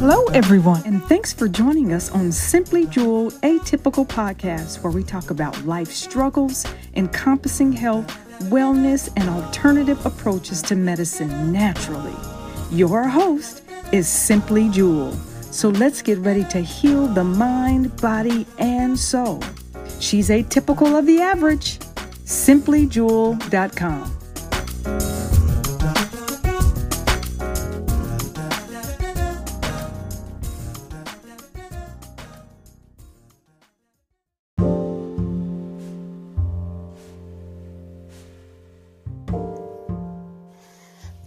Hello, everyone, and thanks for joining us on Simply Jewel Atypical Podcast, where we talk about life struggles, encompassing health, wellness, and alternative approaches to medicine naturally. Your host is Simply Jewel. So let's get ready to heal the mind, body, and soul. She's atypical of the average. SimplyJewel.com.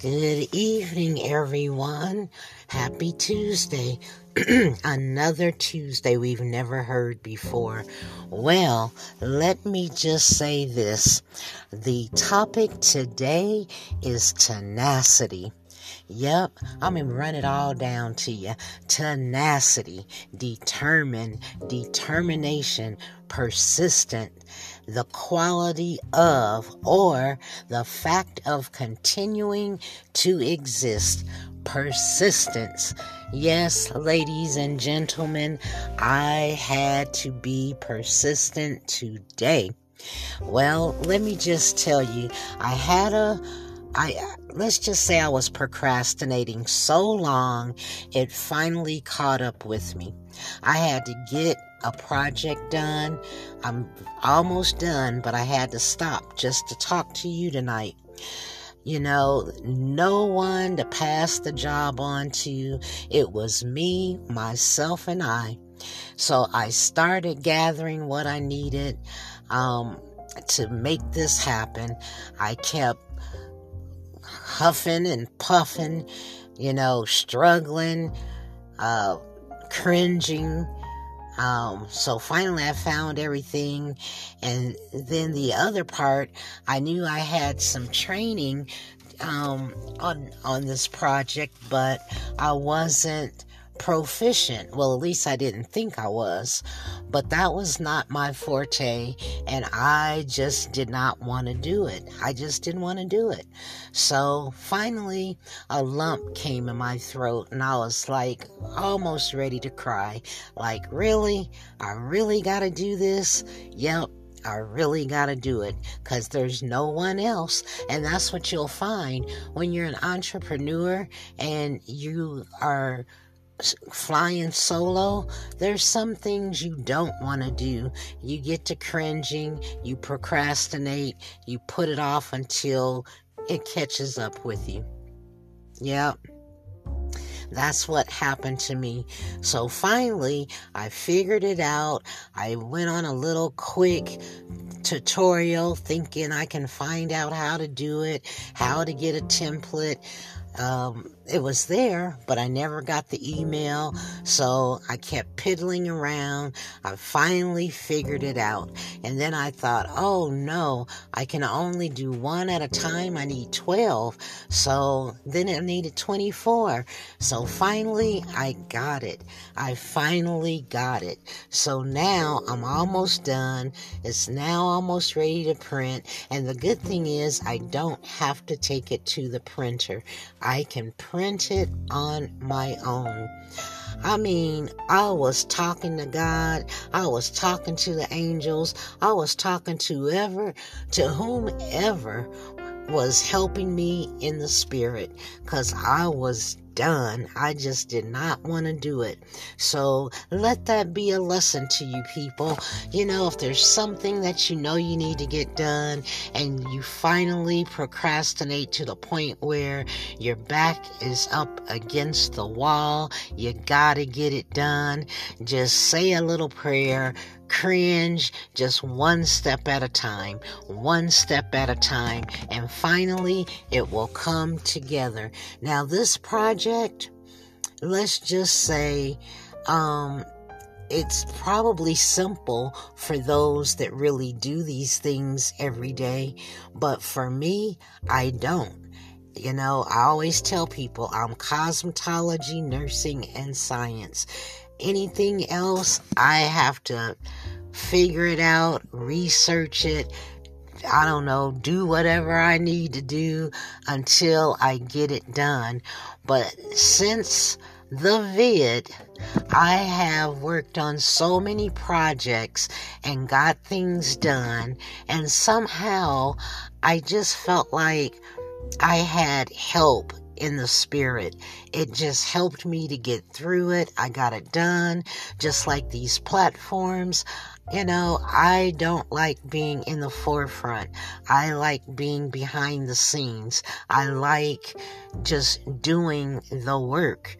Good evening, everyone. Happy Tuesday. Another Tuesday we've never heard before. Well, let me just say this. The topic today is tenacity. Yep, I'm gonna run it all down to you. Tenacity, determined, determination, persistent, the quality of, or the fact of continuing to exist. Persistence. Yes, ladies and gentlemen, I had to be persistent today. Well, let me just tell you, I had a I let's just say I was procrastinating so long it finally caught up with me. I had to get a project done. I'm almost done, but I had to stop just to talk to you tonight. You know, no one to pass the job on to. It was me, myself, and I. So I started gathering what I needed um, to make this happen. I kept huffing and puffing, you know, struggling, uh, cringing. Um, so finally I found everything. And then the other part, I knew I had some training, um, on, on this project, but I wasn't proficient. Well, at least I didn't think I was. But that was not my forte, and I just did not want to do it. I just didn't want to do it. So finally, a lump came in my throat, and I was like almost ready to cry. Like, really? I really got to do this? Yep. I really got to do it because there's no one else. And that's what you'll find when you're an entrepreneur and you are flying solo, there's some things you don't want to do. You get to cringing, you procrastinate, you put it off until it catches up with you. Yep. That's what happened to me. So finally, I figured it out. I went on a little quick tutorial thinking I can find out how to do it, how to get a template. Um, it was there, but I never got the email, so I kept piddling around. I finally figured it out. And then I thought, oh no, I can only do one at a time. I need 12. So then I needed 24. So finally, I got it. I finally got it. So now I'm almost done. It's now almost ready to print. And the good thing is, I don't have to take it to the printer. I can print it on my own. I mean, I was talking to God, I was talking to the angels, I was talking to ever to whomever was helping me in the spirit because I was done. I just did not want to do it. So let that be a lesson to you people. You know, if there's something that you know you need to get done and you finally procrastinate to the point where your back is up against the wall, you gotta get it done. Just say a little prayer, cringe just one step at a time, one step at a time, and finally it will come together. Now, this project, let's just say, um, it's probably simple for those that really do these things every day, but for me, I don't. You know, I always tell people I'm cosmetology, nursing, and science. Anything else, I have to figure it out, research it, I don't know, do whatever I need to do until I get it done. But since the vid, I have worked on so many projects and got things done, and somehow I just felt like I had help in the spirit. It just helped me to get through it. I got it done, just like these platforms. You know, I don't like being in the forefront. I like being behind the scenes. I like just doing the work.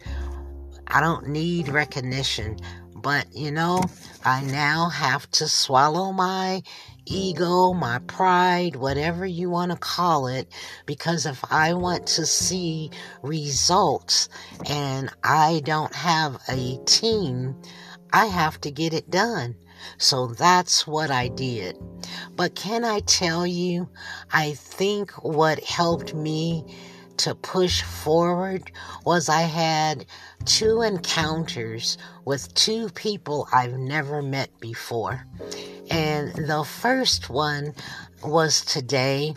I don't need recognition. But, you know, I now have to swallow my ego, my pride, whatever you want to call it, because if I want to see results and I don't have a team, I have to get it done. So that's what I did. But can I tell you, I think what helped me to push forward was I had two encounters with two people I've never met before. And the first one was today.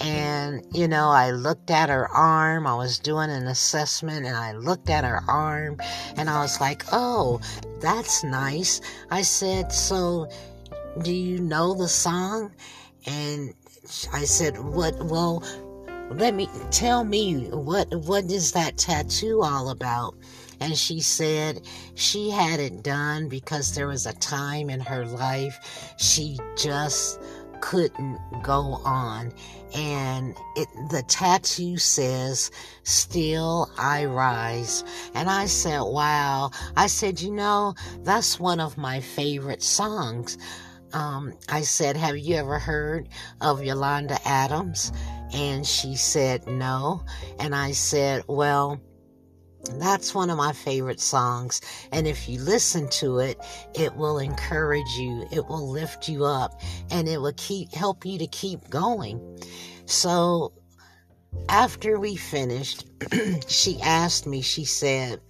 And, you know, I looked at her arm. I was doing an assessment and I looked at her arm and I was like, oh, that's nice. I said, so do you know the song? And I said, what? Well, let me tell me what what is that tattoo all about? And she said she had it done because there was a time in her life she just couldn't go on. And it the tattoo says still i rise. And i said wow. I said you know that's one of my favorite songs um, I said, Have you ever heard of Yolanda Adams? And she said, No. And I said, Well, that's one of my favorite songs. And if you listen to it, it will encourage you, it will lift you up, and it will keep help you to keep going. So after we finished, she asked me, she said,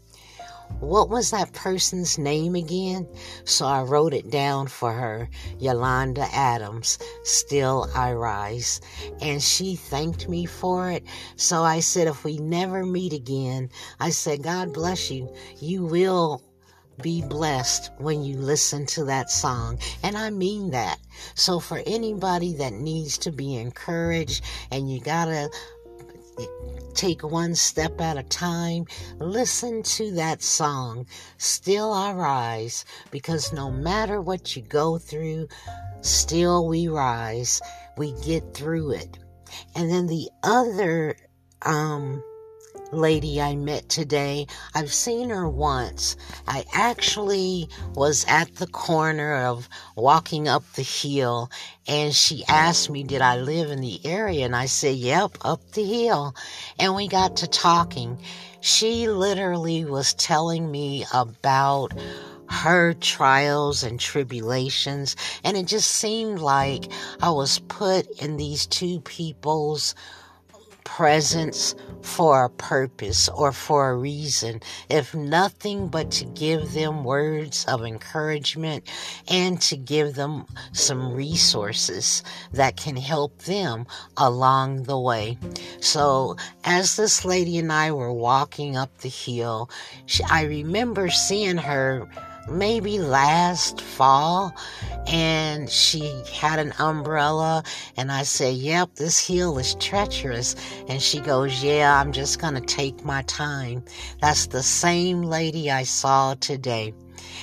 what was that person's name again? So I wrote it down for her Yolanda Adams, Still I Rise. And she thanked me for it. So I said, if we never meet again, I said, God bless you. You will be blessed when you listen to that song. And I mean that. So for anybody that needs to be encouraged and you gotta take one step at a time. Listen to that song, Still I Rise, because no matter what you go through, still we rise. We get through it. And then the other um, lady I met today. I've seen her once. I actually was at the corner of walking up the hill and she asked me, Did I live in the area? And I said, Yep, up the hill. And we got to talking. She literally was telling me about her trials and tribulations, and it just seemed like I was put in these two people's presence for a purpose or for a reason, if nothing but to give them words of encouragement and to give them some resources that can help them along the way. So, as this lady and I were walking up the hill, she, I remember seeing her maybe last fall and she had an umbrella and I said, "Yep, this hill is treacherous." And she goes, "Yeah, I'm just going to take my time." That's the same lady I saw today.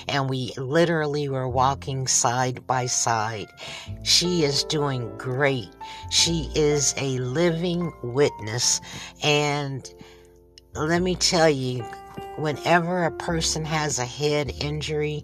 And we literally were walking side by side. She is doing great. She is a living witness. And let me tell you, whenever a person has a head injury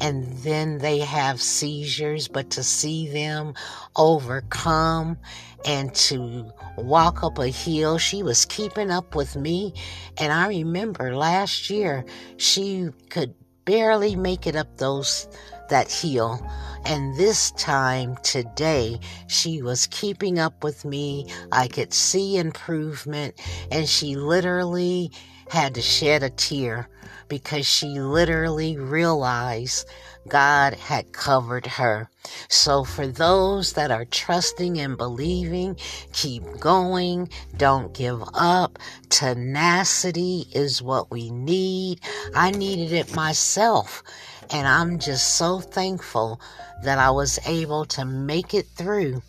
and then they have seizures, but to see them overcome and to walk up a hill, she was keeping up with me. And I remember last year she could barely make it up those that hill. And this time today, she was keeping up with me. I could see improvement, and she literally had to shed a tear because she literally realized God had covered her. So for those that are trusting and believing, keep going. Don't give up. Tenacity is what we need. I needed it myself. And I'm just so thankful that I was able to make it through.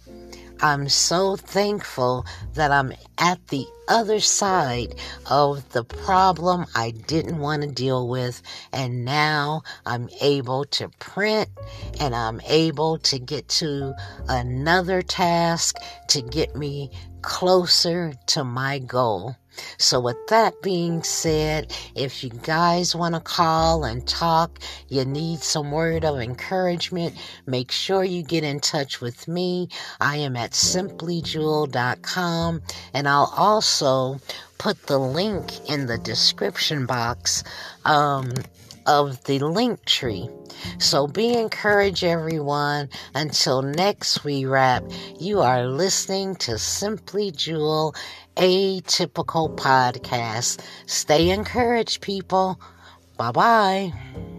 I'm so thankful that I'm at the other side of the problem I didn't want to deal with. And now I'm able to print and I'm able to get to another task to get me closer to my goal. So, with that being said, if you guys want to call and talk, you need some word of encouragement, make sure you get in touch with me. I am at simplyjewel.com, and I'll also put the link in the description box um, of the link tree. So be encouraged, everyone. Until next we wrap, you are listening to Simply Jewel Atypical Podcast. Stay encouraged, people. Bye bye.